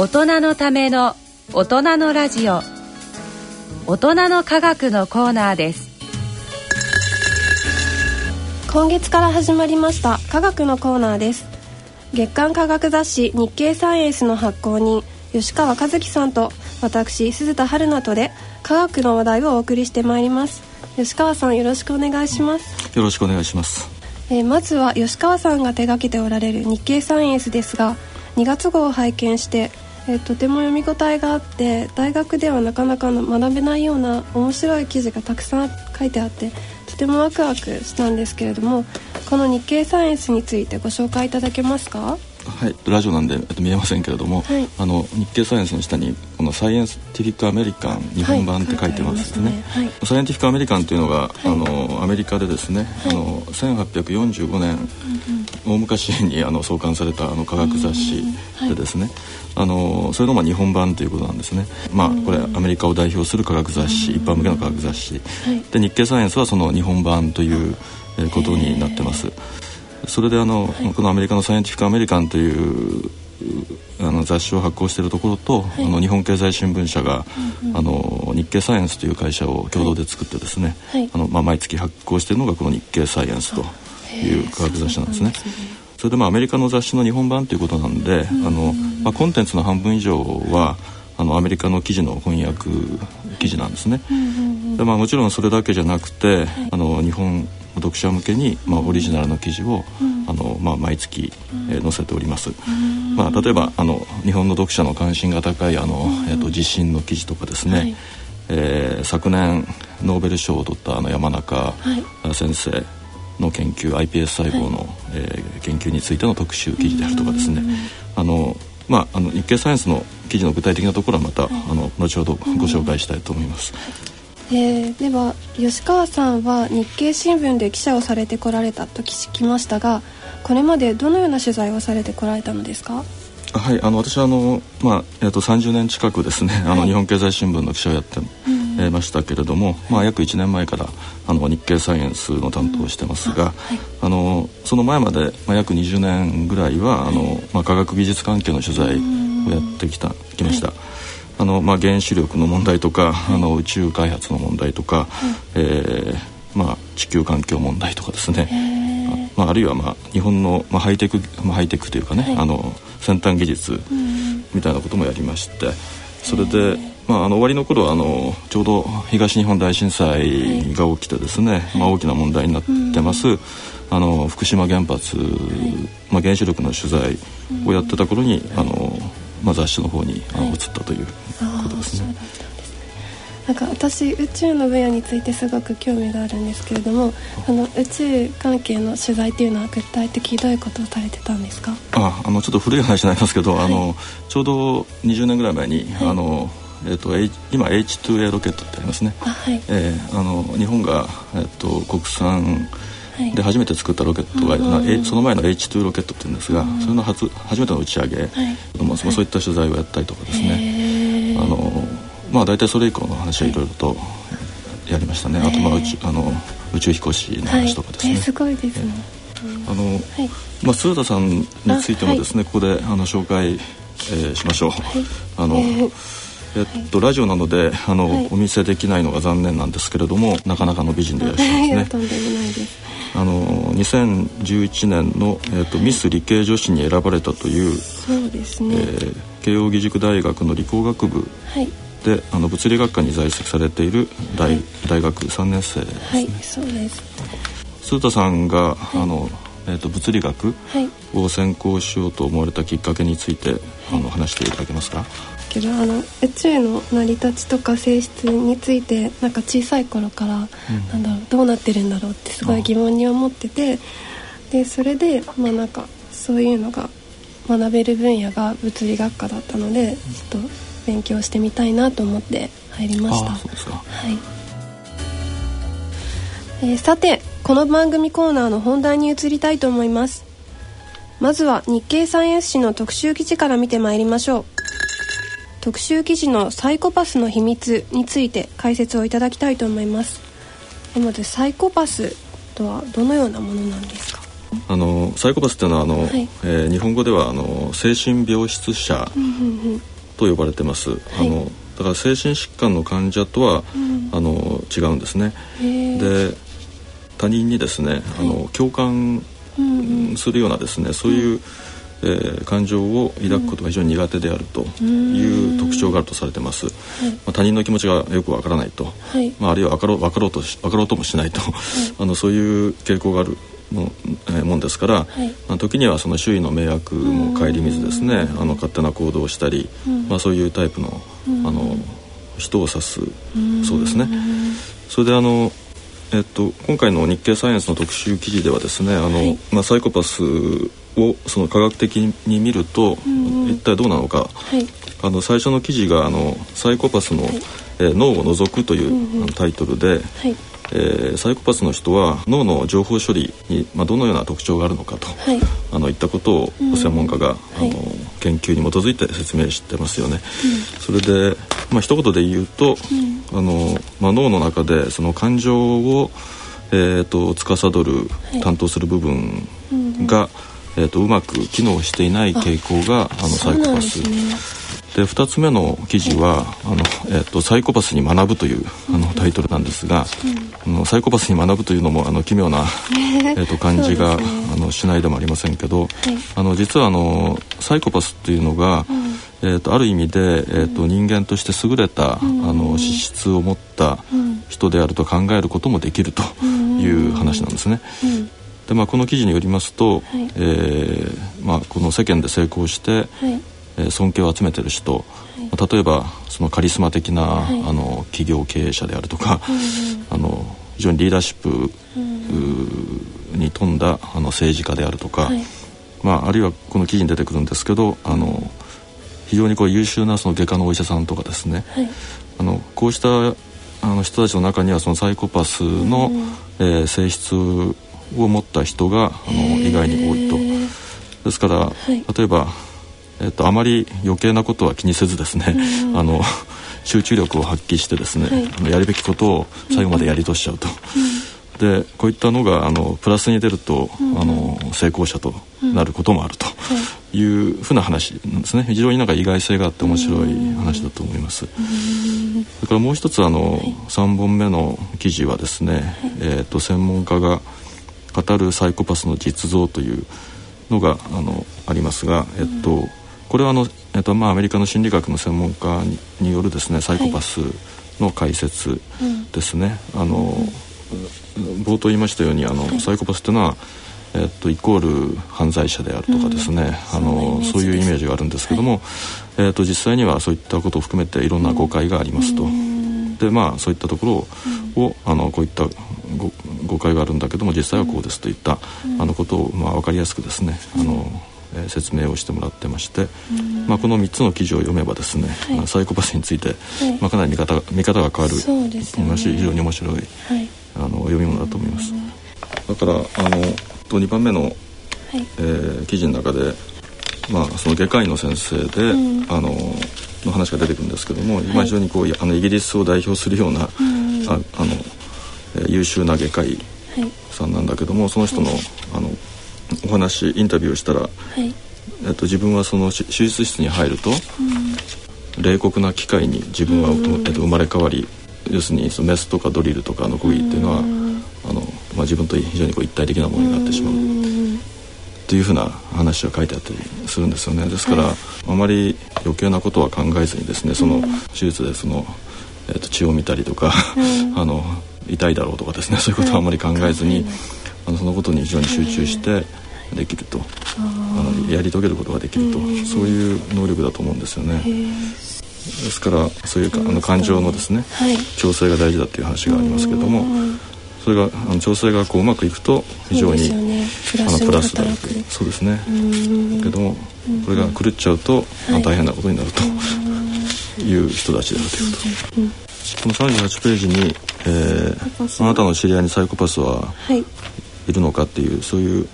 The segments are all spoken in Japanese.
大人のための大人のラジオ。大人の科学のコーナーです。今月から始まりました科学のコーナーです。月刊科学雑誌日経サイエンスの発行人吉川和樹さんと私鈴田春菜とで科学の話題をお送りしてまいります。吉川さんよろしくお願いします。よろしくお願いします。えー、まずは吉川さんが手掛けておられる日経サイエンスですが2月号を拝見して、えー、とても読み応えがあって大学ではなかなか学べないような面白い記事がたくさん書いてあってとてもワクワクしたんですけれどもこの日経サイエンスについてご紹介いただけますか？はい、ラジオなんで、えっと、見えませんけれども、はい、あの日経サイエンスの下にこの「サイエンティフィック・アメリカン」日本版って書いてますね。はいね。はい、サイエンティフィック・アメリカンというのが、あのアメリカでですね、あの1845年、大昔にあの創刊されたあの科学雑誌でですね、あのそれのまあ日本版ということなんですね、まあ、これアメリカを代表する科学雑誌、一般向けの科学雑誌、で日経サイエンスはその日本版ということになってます。それであの、はい、このアメリカの「サイエンティフィック・アメリカン」というあの雑誌を発行しているところと、はい、あの日本経済新聞社が、うんうん、あの日経サイエンスという会社を共同で作ってですね、はい、あのまあ、毎月発行しているのがこの日経サイエンスという科学雑誌なんですね。それでまあアメリカの雑誌の日本版ということなんで、あのまあ、コンテンツの半分以上はあのアメリカの記事の翻訳記事なんですね。でまあ、もちろんそれだけじゃなくて、はい、あの日本読者向けに、まあ、オリジナルの記事を、うん、あのまあ、毎月、えー、載せております、まあ、例えばあの日本の読者の関心が高いあの、えーと、地震の記事とかですね、はい、えー、昨年ノーベル賞を取ったあの山中先生の研究 iPS 細胞の、はい、えー、研究についての特集記事であるとかですね。あのまあ、あの日経サイエンスの記事の具体的なところはまた、はい、あの後ほどご紹介したいと思います。えー、では吉川さんは日経新聞で記者をされてこられたと聞きましたがこれまでどのような取材をされてこられたのですか？はい。あの私はあの、まあえー、と30年近くですね、はい、あの日本経済新聞の記者をやって、うん、ましたけれども、まあ、約1年前からあの日経サイエンスの担当をしてますが、うんあのその前まで、まあ、約20年ぐらいはあの、まあ、科学技術関係の取材をやってきた、きました。あの、まあ、原子力の問題とか、はい、あの宇宙開発の問題とか、はい、えー、まあ、地球環境問題とかですね、まあ、あるいは、まあ、日本の、まあ、ハイテク、まあ、ハイテクというかね、はい、あの先端技術みたいなこともやりまして、それで、まあ、あの終わりの頃はあのちょうど東日本大震災が起きてですね、まあ、大きな問題になってます、あの福島原発、まあ、原子力の取材をやってた頃にあのまあ、雑誌の方に、はい、移ったということですね。なんか私宇宙の分野についてすごく興味があるんですけれどもあの宇宙関係の取材っていうのは具体的にどういうことをされてたんですか？ああのちょっと古い話になりますけど、はい、あのちょうど20年ぐらい前に、はい、あのえーと、今 H2A ロケットってありますね、はい。えー、あの日本が、えーと国産で初めて作ったロケットが、うん、その前の H2 ロケットっていうんですが、うん、それの初初めての打ち上げ、はい。まあ、そういった取材をやったりとかですね。あのまあ大体それ以降の話はい。ろいろとやりましたね。あとまあ宇宙あの宇宙飛行士の話とかですね、すごいですね、あの、まあ、鈴田さんについてもですね、ここであの紹介、えー、しましょう、あの、えっと、ラジオなのであの、はい、お見せできないのが残念なんですけれどもなかなかの美人でいらっしゃいますね。あの2011年の、えっと、ミス理系女子に選ばれたというそうですね、えー、慶應義塾大学の理工学部で、はい、あの物理学科に在籍されている大はい、大学3年生ですね。はい、そうです。鈴田さんが、あのえーと、物理学を専攻しようと思われたきっかけについて、あの話していただけますか？けどあの宇宙の成り立ちとか性質についてなんか小さい頃から、うん、なんだろうどうなってるんだろうってすごい疑問に思っててでそれでまあなんかそういうのが学べる分野が物理学科だったので、ちょっと勉強してみたいなと思って入りました。はい。えー、さてこの番組コーナーの本題に移りたいと思います。まずは日経サイエンス誌の特集記事から見てまいりましょう特集記事のサイコパスの秘密について解説をいただきたいと思います。まずサイコパスとはどのようなものなんですか？あのサイコパスっていうのはあの、はい、えー、日本語ではあの精神病室者と呼ばれてます。あのだから精神疾患の患者とは、うん、あの違うんですね。で他人にですね、あの共感するようなですね、そういう、えー、感情を抱くことが非常に苦手であるという特徴があるとされてます、はい、まあ、他人の気持ちがよくわからないと、はい、まあ、あるいは分かろう分かろうと分かろうともしないと、はい、あのそういう傾向があるも,、えー、もんですから、はい、まあ、時にはその周囲の迷惑も顧みずですねあの勝手な行動をしたり、まあ、そういうタイプのあの人を指すそうですね。それであのえっと、今回の日経サイエンスの特集記事ではですねあの、はい、まあ、サイコパスをその科学的に見ると、うん一体どうなのか、はい、あの最初の記事があの「サイコパスの、はい、えー、脳を除く」という、うん、タイトルで、はい。えー、サイコパスの人は脳の情報処理に、まあ、どのような特徴があるのかと、はい、あのいったことを専門家が、うん、あの研究に基づいて説明してますよね。うん、それで、まあ一言で言うと、うん、あのまあ、脳の中でその感情を、えーと、司る担当する部分が、えーと、うまく機能していない傾向があのサイコパス。で2つ目の記事はあの、えーと「サイコパスに学ぶ」というあのタイトルなんですが、うん、あのサイコパスに学ぶというのもあの奇妙な、えーと感じが、ね、あのしないでもありませんけど、はい、あの実はあのサイコパスっていうのが、うん、えーと、ある意味で、えーと、人間として優れた、うん、あの資質を持った人であると考えることもできるという話なんですね。でまあ、この記事によりますと、はい、えー、まあ、この世間で成功して、はい。え尊敬を集めてる人、はい、例えばそのカリスマ的な、はい、あの企業経営者であるとか、あの非常にリーダーシップ、に富んだあの政治家であるとか、はい、まあ、あるいはこの記事に出てくるんですけどあの非常にこう優秀なその外科のお医者さんとかですね、あのこうしたあの人たちの中にはそのサイコパスの、えー、性質を持った人があの意外に多いと。ですから、例えばえっと、あまり余計なことは気にせずですね、うん、あの集中力を発揮してですね、はい、あのやるべきことを最後までやり通しちゃうと。うん、でこういったのがあのプラスに出ると、うん、あの成功者となることもあるとい。うふうな話なんですね。非常になんか意外性があって面白い話だと思います。それからもう一つあの、はい、3本目の記事はですね、はい、えーと専門家が語るサイコパスの実像というのがあのありますが、えっと、これはあの、えっとまあ、アメリカの心理学の専門家によるですねサイコパスの解説ですね。はい、あの、冒頭言いましたようにあの、はい、サイコパスっていうのはえっと、イコール犯罪者であるとかですね、うん、あのそういうイメージがあるんですけども、はい、えっと、実際にはそういったことを含めていろんな誤解がありますと。うん、でまあそういったところを、あのこういった誤解があるんだけども実際はこうですといった、あのことを、まあ、分かりやすくですねあのえー、説明をしてもらってまして、まあ、この3つの記事を読めばですね、はい、まあ、サイコパスについて、はい、まあ、かなり見方見方が変わると思いますし、非常に面白い、はい、あの読み物だと思います。だからあのと2番目の、はい、えー、記事の中で、まあ、その外科医の先生で、うん、あのの話が出てくるんですけども、今非常にこうあのイギリスを代表するような、うん、ああの、えー、優秀な外科医さんなんだけどもその人の,、あのお話インタビューをしたら、はい、えっと、自分はその手術室に入ると、うん、冷酷な機械に自分は、えっと、生まれ変わり要するにそのメスとかドリルとかのコギっていうのは、あのまあ、自分と非常にこう一体的なものになってしまう。っていうふうな話が書いてあったりするんですよね。ですから、はい、あまり余計なことは考えずにですねその手術でその、えー、と血を見たりとか、あの痛いだろうとかですね そういうことはあまり考えずに、あのそのことに非常に集中してできると。あのやり遂げることができると。そういう能力だと思うんですよね。ですからそういうあの感情のですね、はい、調整が大事だっていう話がありますけれどもそれがあの調整がこううまくいくと非常に、ね、あのプラスだそうですね。だけどもこれが狂っちゃうと、大変なことになるという人たちであるということ。この38ページに、えー、あなたの知り合いにサイコパスはい。るのかっていうそういう、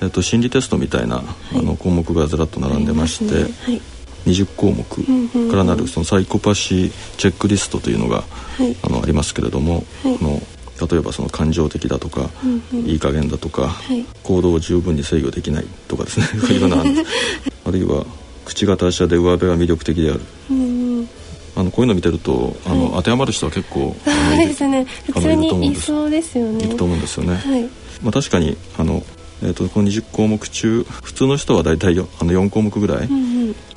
えっと、心理テストみたいな、あの項目がずらっと並んでまして、はい、20項目からなるそのサイコパシーチェックリストというのが、あのありますけれども、この例えばその感情的だとか、うんうん、いい加減だとか、はい、行動を十分に制御できないとかですね。あるいは口が達者で上辺が魅力的である、うんうん、あのこういうの見てるとあの、はい、当てはまる人は結構そうですね。普通にいそうですよね。いくと思うんですよね、はい、まあ、確かにあのえーと、この20項目中普通の人は大体あの4項目ぐらい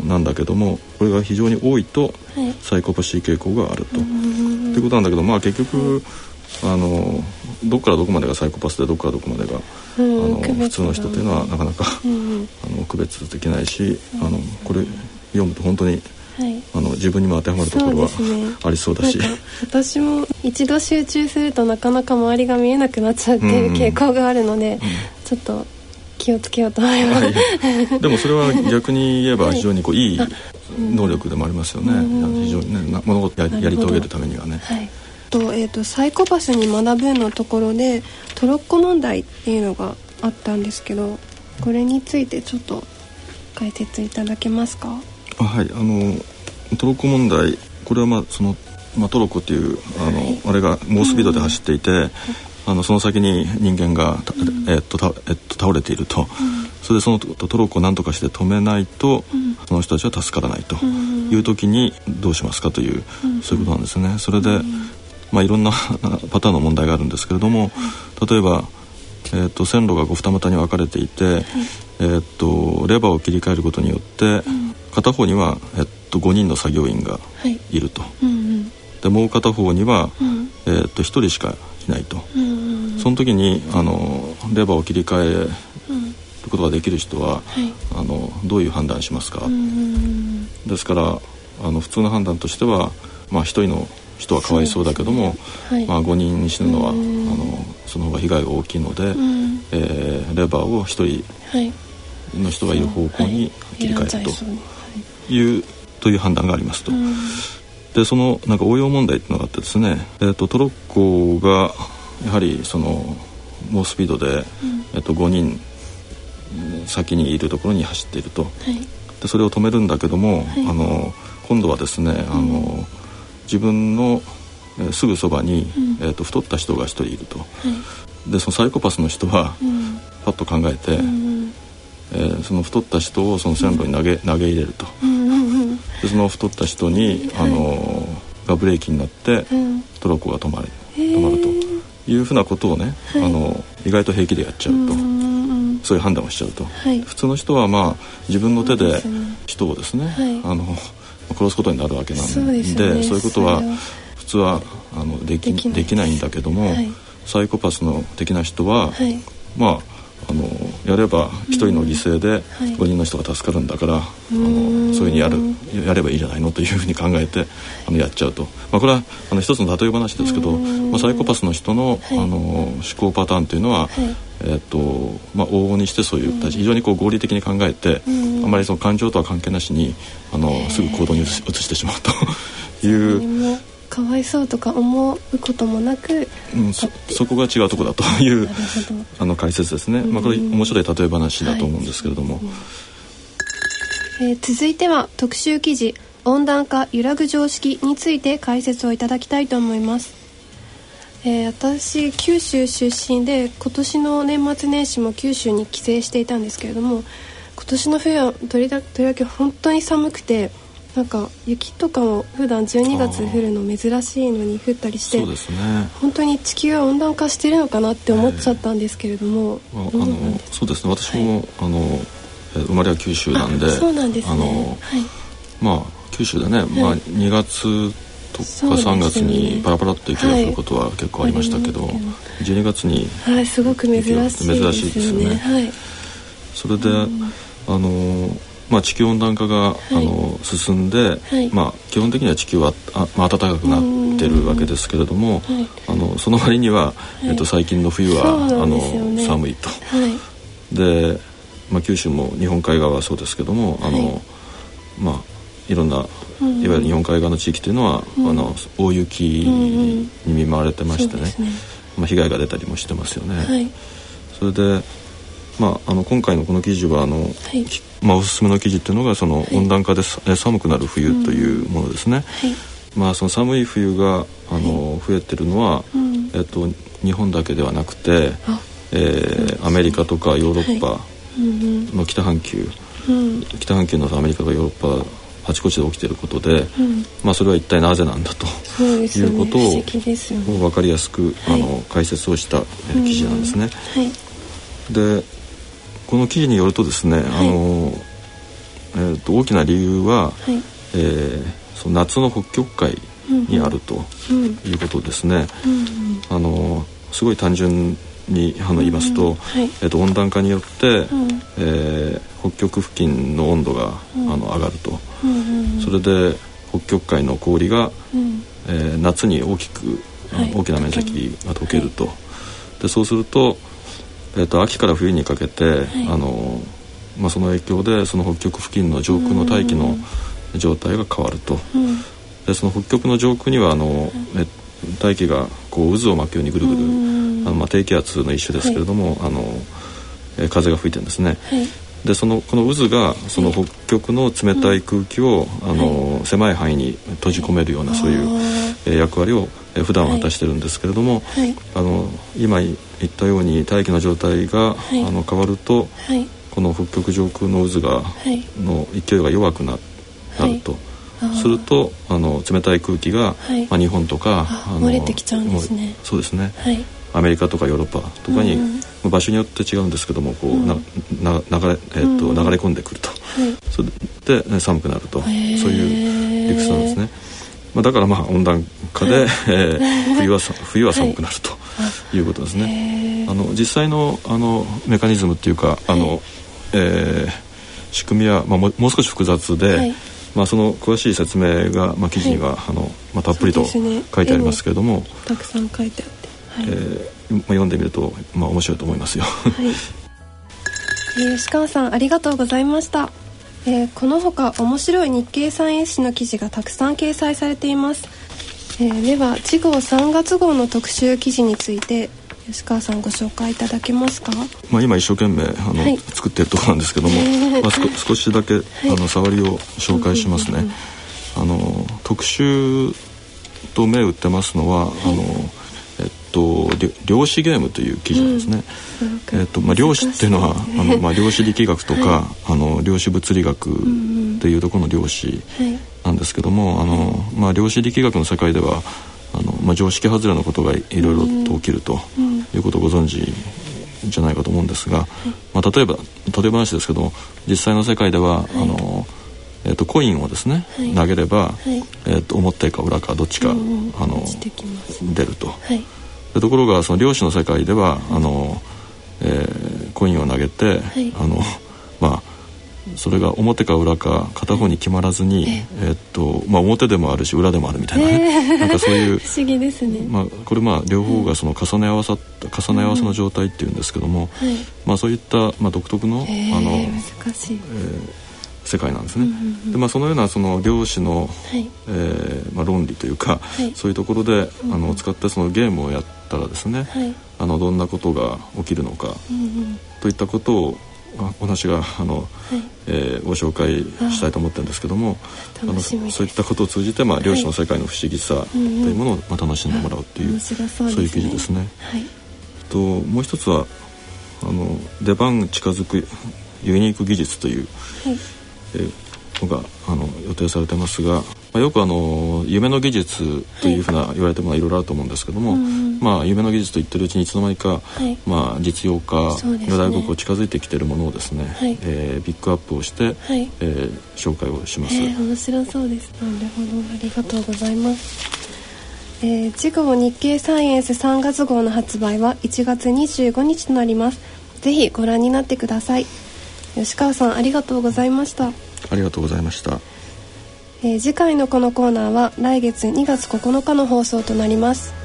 なんだけども、うんうん、これが非常に多いとサイコパシー傾向があると。と、はい、いうことなんだけどまあ結局、あのどこからどこまでがサイコパスでどこからどこまでが、うん、あの普通の人というのはなかなか、うん、あの区別できないし、あのこれ読むと本当にはい、あの自分にも当てはまるところはありそうだし、ね、私も一度集中するとなかなか周りが見えなくなっちゃうっていう傾向があるので、うん。うん、ちょっと気をつけようと思います、はい、でもそれは逆に言えば 非常にこういい能力でもありますよね、非常にね物事ややり遂げるためにはね。はい。と,、えーと、サイコパスに学ぶのところでトロッコ問題っていうのがあったんですけどこれについてちょっと解説いただけますか？はい。あのトロッコ問題これはまあその、まあ、トロッコっていうあの、はい、あれが猛スピードで走っていて、うん、あのその先に人間が、うん、えっとえっと、倒れていると、うん、それでそのトロッコを何とかして止めないと、その人たちは助からないと。いう時にどうしますかという、そういうことなんですね。それで、まあ、いろんな パターンの問題があるんですけれども例えば、えーと、線路がこう二股に分かれていて、えーと、レバーを切り替えることによって、片方には、えっと、5人の作業員がい。ると、はいうんうん、でもう片方には、うん、えっと1人しかいないと、うんうんうん、その時にあのレバーを切り替えることができる人は、あのどういう判断しますか、うんうん、ですからあの普通の判断としては、まあ、1人の人はかわいそうだけども、ね。はい、まあ、5人に死ぬのは、あのその方が被害が大きいので、うん、えー、レバーを1人の人がいる方向に切り替えると。いうという判断がありますと。でそのなんか応用問題っていうのがあってですね、えーと、トロッコがやはりその猛スピードで、うん、えーと、5人先にいるところに走っていると、はい、でそれを止めるんだけども、はい、あの今度はですね、あの自分の、えー、すぐそばに、うん、えーと、太った人が1人いると、はい、でそのサイコパスの人は、うん、パッと考えて、うんえー、その太った人をその線路に投げ,、投げ入れると、でその太った人に、あのがブレーキになって、トロッコが止まる止まるというふうなことをね、あの意外と平気でやっちゃうと。そういう判断をしちゃうと、はい、普通の人はまあ自分の手で人をですね、はい、あの殺すことになるわけなんでそう、ね,、いうことは普通はあのできできないんだけども、はい、サイコパスの的な人は、まああのやれば1人の犠牲で5人の人が助かるんだから、あのそういうふうにやるやればいいじゃないのというふうに考えてあのやっちゃうと、まあ、これはあの一つの例え話ですけど、まあ、サイコパスの人の,、あの思考パターンというのは、えーとまあ、往々にしてそういう非常にこう合理的に考えて、あまりその感情とは関係なしにあのすぐ行動に移してしまうという。かわいそうとか思うこともなく、うん、そそこが違うとこだというあの解説ですね、まあ、これ面白い例え話だと思うんですけれども、はい。えー、続いては特集記事「温暖化揺らぐ常識」について解説をいただきたいと思います。えー、私九州出身で今年の年末年始も九州に帰省していたんですけれども今年の冬はとりとりわけ本当に寒くてなんか雪とかも普段12月降るの珍しいのに降ったりしてそうですね。本当に地球は温暖化してるのかなって思っちゃったんですけれども、えー、あのそうですね。私も、はい、あの生まれは九州なんでそうなんですね、はい、まあ九州でね、はい、まあ、2月とか3月にパラパラっと雪が降ることは結構ありましたけど、はい、12月にはいすごく珍しいですよね。それで、あのまあ、地球温暖化が、はい、あの進んで、はい、まあ、基本的には地球はあ、まあ、暖かくなってるわけですけれども、はい、あのその割には、えっと、最近の冬は、あの寒いと。で、まあ、九州も日本海側はそうですけどもあの、まあ、いろんないわゆる日本海側の地域というのは、うん、あの大雪に見舞われてましてね。ね、まあ、被害が出たりもしてますよね。それでまあ、あの今回のこの記事はあの、はい、まあ、おすすめの記事っていうのがその温暖化で、はい、寒くなる冬というものですね。はい、まあ、その寒い冬があの、増えてるのは、うん、えっと、日本だけではなくて、えー、アメリカとかヨーロッパの北半球、うん、北半球のアメリカとヨーロッパあちこちで起きていることで、うん、まあ、それは一体なぜなんだと、ね、いうことを、ね、分かりやすく、はい、あの解説をした、えー、記事なんですね。はい、でこの記事によるとですね、はい、あのえーと、大きな理由は、はい、えー、その夏の北極海にあるということですね。うんうん、あのすごい単純にあの言いますと,、えー、と温暖化によって、えー、北極付近の温度が、あの上がると、それで北極海の氷が、えー、夏に大きく、大きな面積が溶けると、でそうすると,、えー、と秋から冬にかけて、あのまあ、その影響でその北極付近の上空の大気の状態が変わると、でその北極の上空にはあの、大気がこう渦を巻くようにぐるぐる、あのまあ、低気圧の一種ですけれども、はい、あのえ風が吹いてるんですね。はいでそのこの渦がその北極の冷たい空気を、あの狭い範囲に閉じ込めるようなそういうえ役割をえ普段は果たしてるんですけれども、あの今言ったように大気の状態が、あの変わると、この北極上空の渦が、の勢いが弱くななると。するとあの冷たい空気が、まあ、日本とかあの漏れてきちゃうんですね。そうですね、アメリカとかヨーロッパとかに、うん、場所によって違うんですけどもこう、うん、なな流れ,、えーと、流れ込んでくると、それで、ね、寒くなると。そういう理屈なんですね。まあ、だからまあ温暖化で、えー、冬は冬は寒くなるということですね。あの実際のあのメカニズムっていうかあの、えー、仕組みは、まあ、もう少し複雑で、はい、まあ、その詳しい説明が、まあ、記事には、はい、あのまあ、たっぷりと書いてありますけれども、たくさん書いてあって。はい、えー、まあ、読んでみると、まあ、面白いと思いますよ。はい、えー、吉川さんありがとうございました。えー、このほか面白い日経サイエンス誌の記事がたくさん掲載されています。えー、では次号3月号の特集記事について吉川さんご紹介いただけますか？まあ今一生懸命あの、はい、作ってるところなんですけども、まあ少しだけ、はい、あの触りを紹介しますね。あの特集と銘打ってますのは、はい、あのと量子ゲームという記事なんですね。うん、えっとまあ量子っていうのはあのまあ量子力学とか、はい、あの量子物理学っていうところの量子なんですけども、はい、あのまあ量子力学の世界ではあのまあ常識外れのことがいろいろと起きるということをご存知じゃないかと思うんですが、まあ例えば例え話ですけども実際の世界では、あのえー、とコインをですね、投げれば、えー、と表か裏かどっちか、あの出ると。ところがその漁師の世界ではあの、えー、コインを投げて、はい、あのまあそれが表か裏か片方に決まらずに、ええ。ー、っとまあ、表でもあるし裏でもあるみたいなね、えー、なんかそういう 不思議ですね、まあ、これまあ両方がその重ね合わさった重ね合わせの状態っていうんですけども、うん。はい、まあ、そういった、まあ、独特の,、あの難しい、えー世界なんですね。でまあそのようなその量子の、はい、えー、まあ、論理というか、はい、そういうところで、あの使ってそのゲームをやったらですね、はい、あのどんなことが起きるのか、といったことをお話があの、はい、えー、ご紹介したいと思ってるんですけどもあのそういったことを通じて、まあ、量子の世界の不思議さというものを、まあ、楽しんでもらうっていう、そういう記事ですね。はい、ともう一つはあの出番近づくユニーク技術という、はいのがあの予定されてますが、まあ、よくあの夢の技術というふうな言われてるものはいろいろあると思うんですけども、はい、まあ、夢の技術と言ってるうちにいつの間にか、はい、まあ、実用化がだいぶこう近づいてきてるものをですね、はい、えー、ビッグアップをして、はい、えー、紹介をします、えー、面白そうです。なるほどありがとうございます。えー、次号日経サイエンス3月号の発売は1月25日となります。ぜひご覧になってください吉川さんありがとうございました。ありがとうございました、えー、次回のこのコーナーは来月2月9日の放送となります